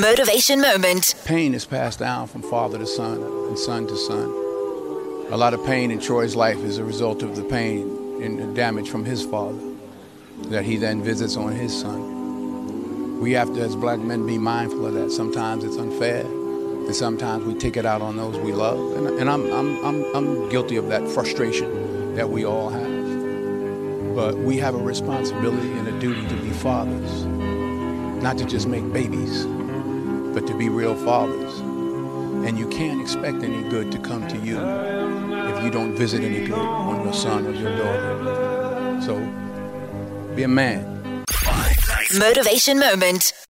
Motivation Moment. Pain is passed down from father to son and son to son. A lot of pain in Troy's life is a result of the pain and the damage from his father that he then visits on his son. We have to, as black men, be mindful of that. Sometimes it's unfair, and sometimes we take it out on those we love. And, and I'm, I'm, I'm, I'm guilty of that frustration that we all have. But we have a responsibility and a duty to be fathers, not to just make babies, be real fathers. And you can't expect any good to come to you if you don't visit any good on your son or your daughter. So be a man. Motivation Moment.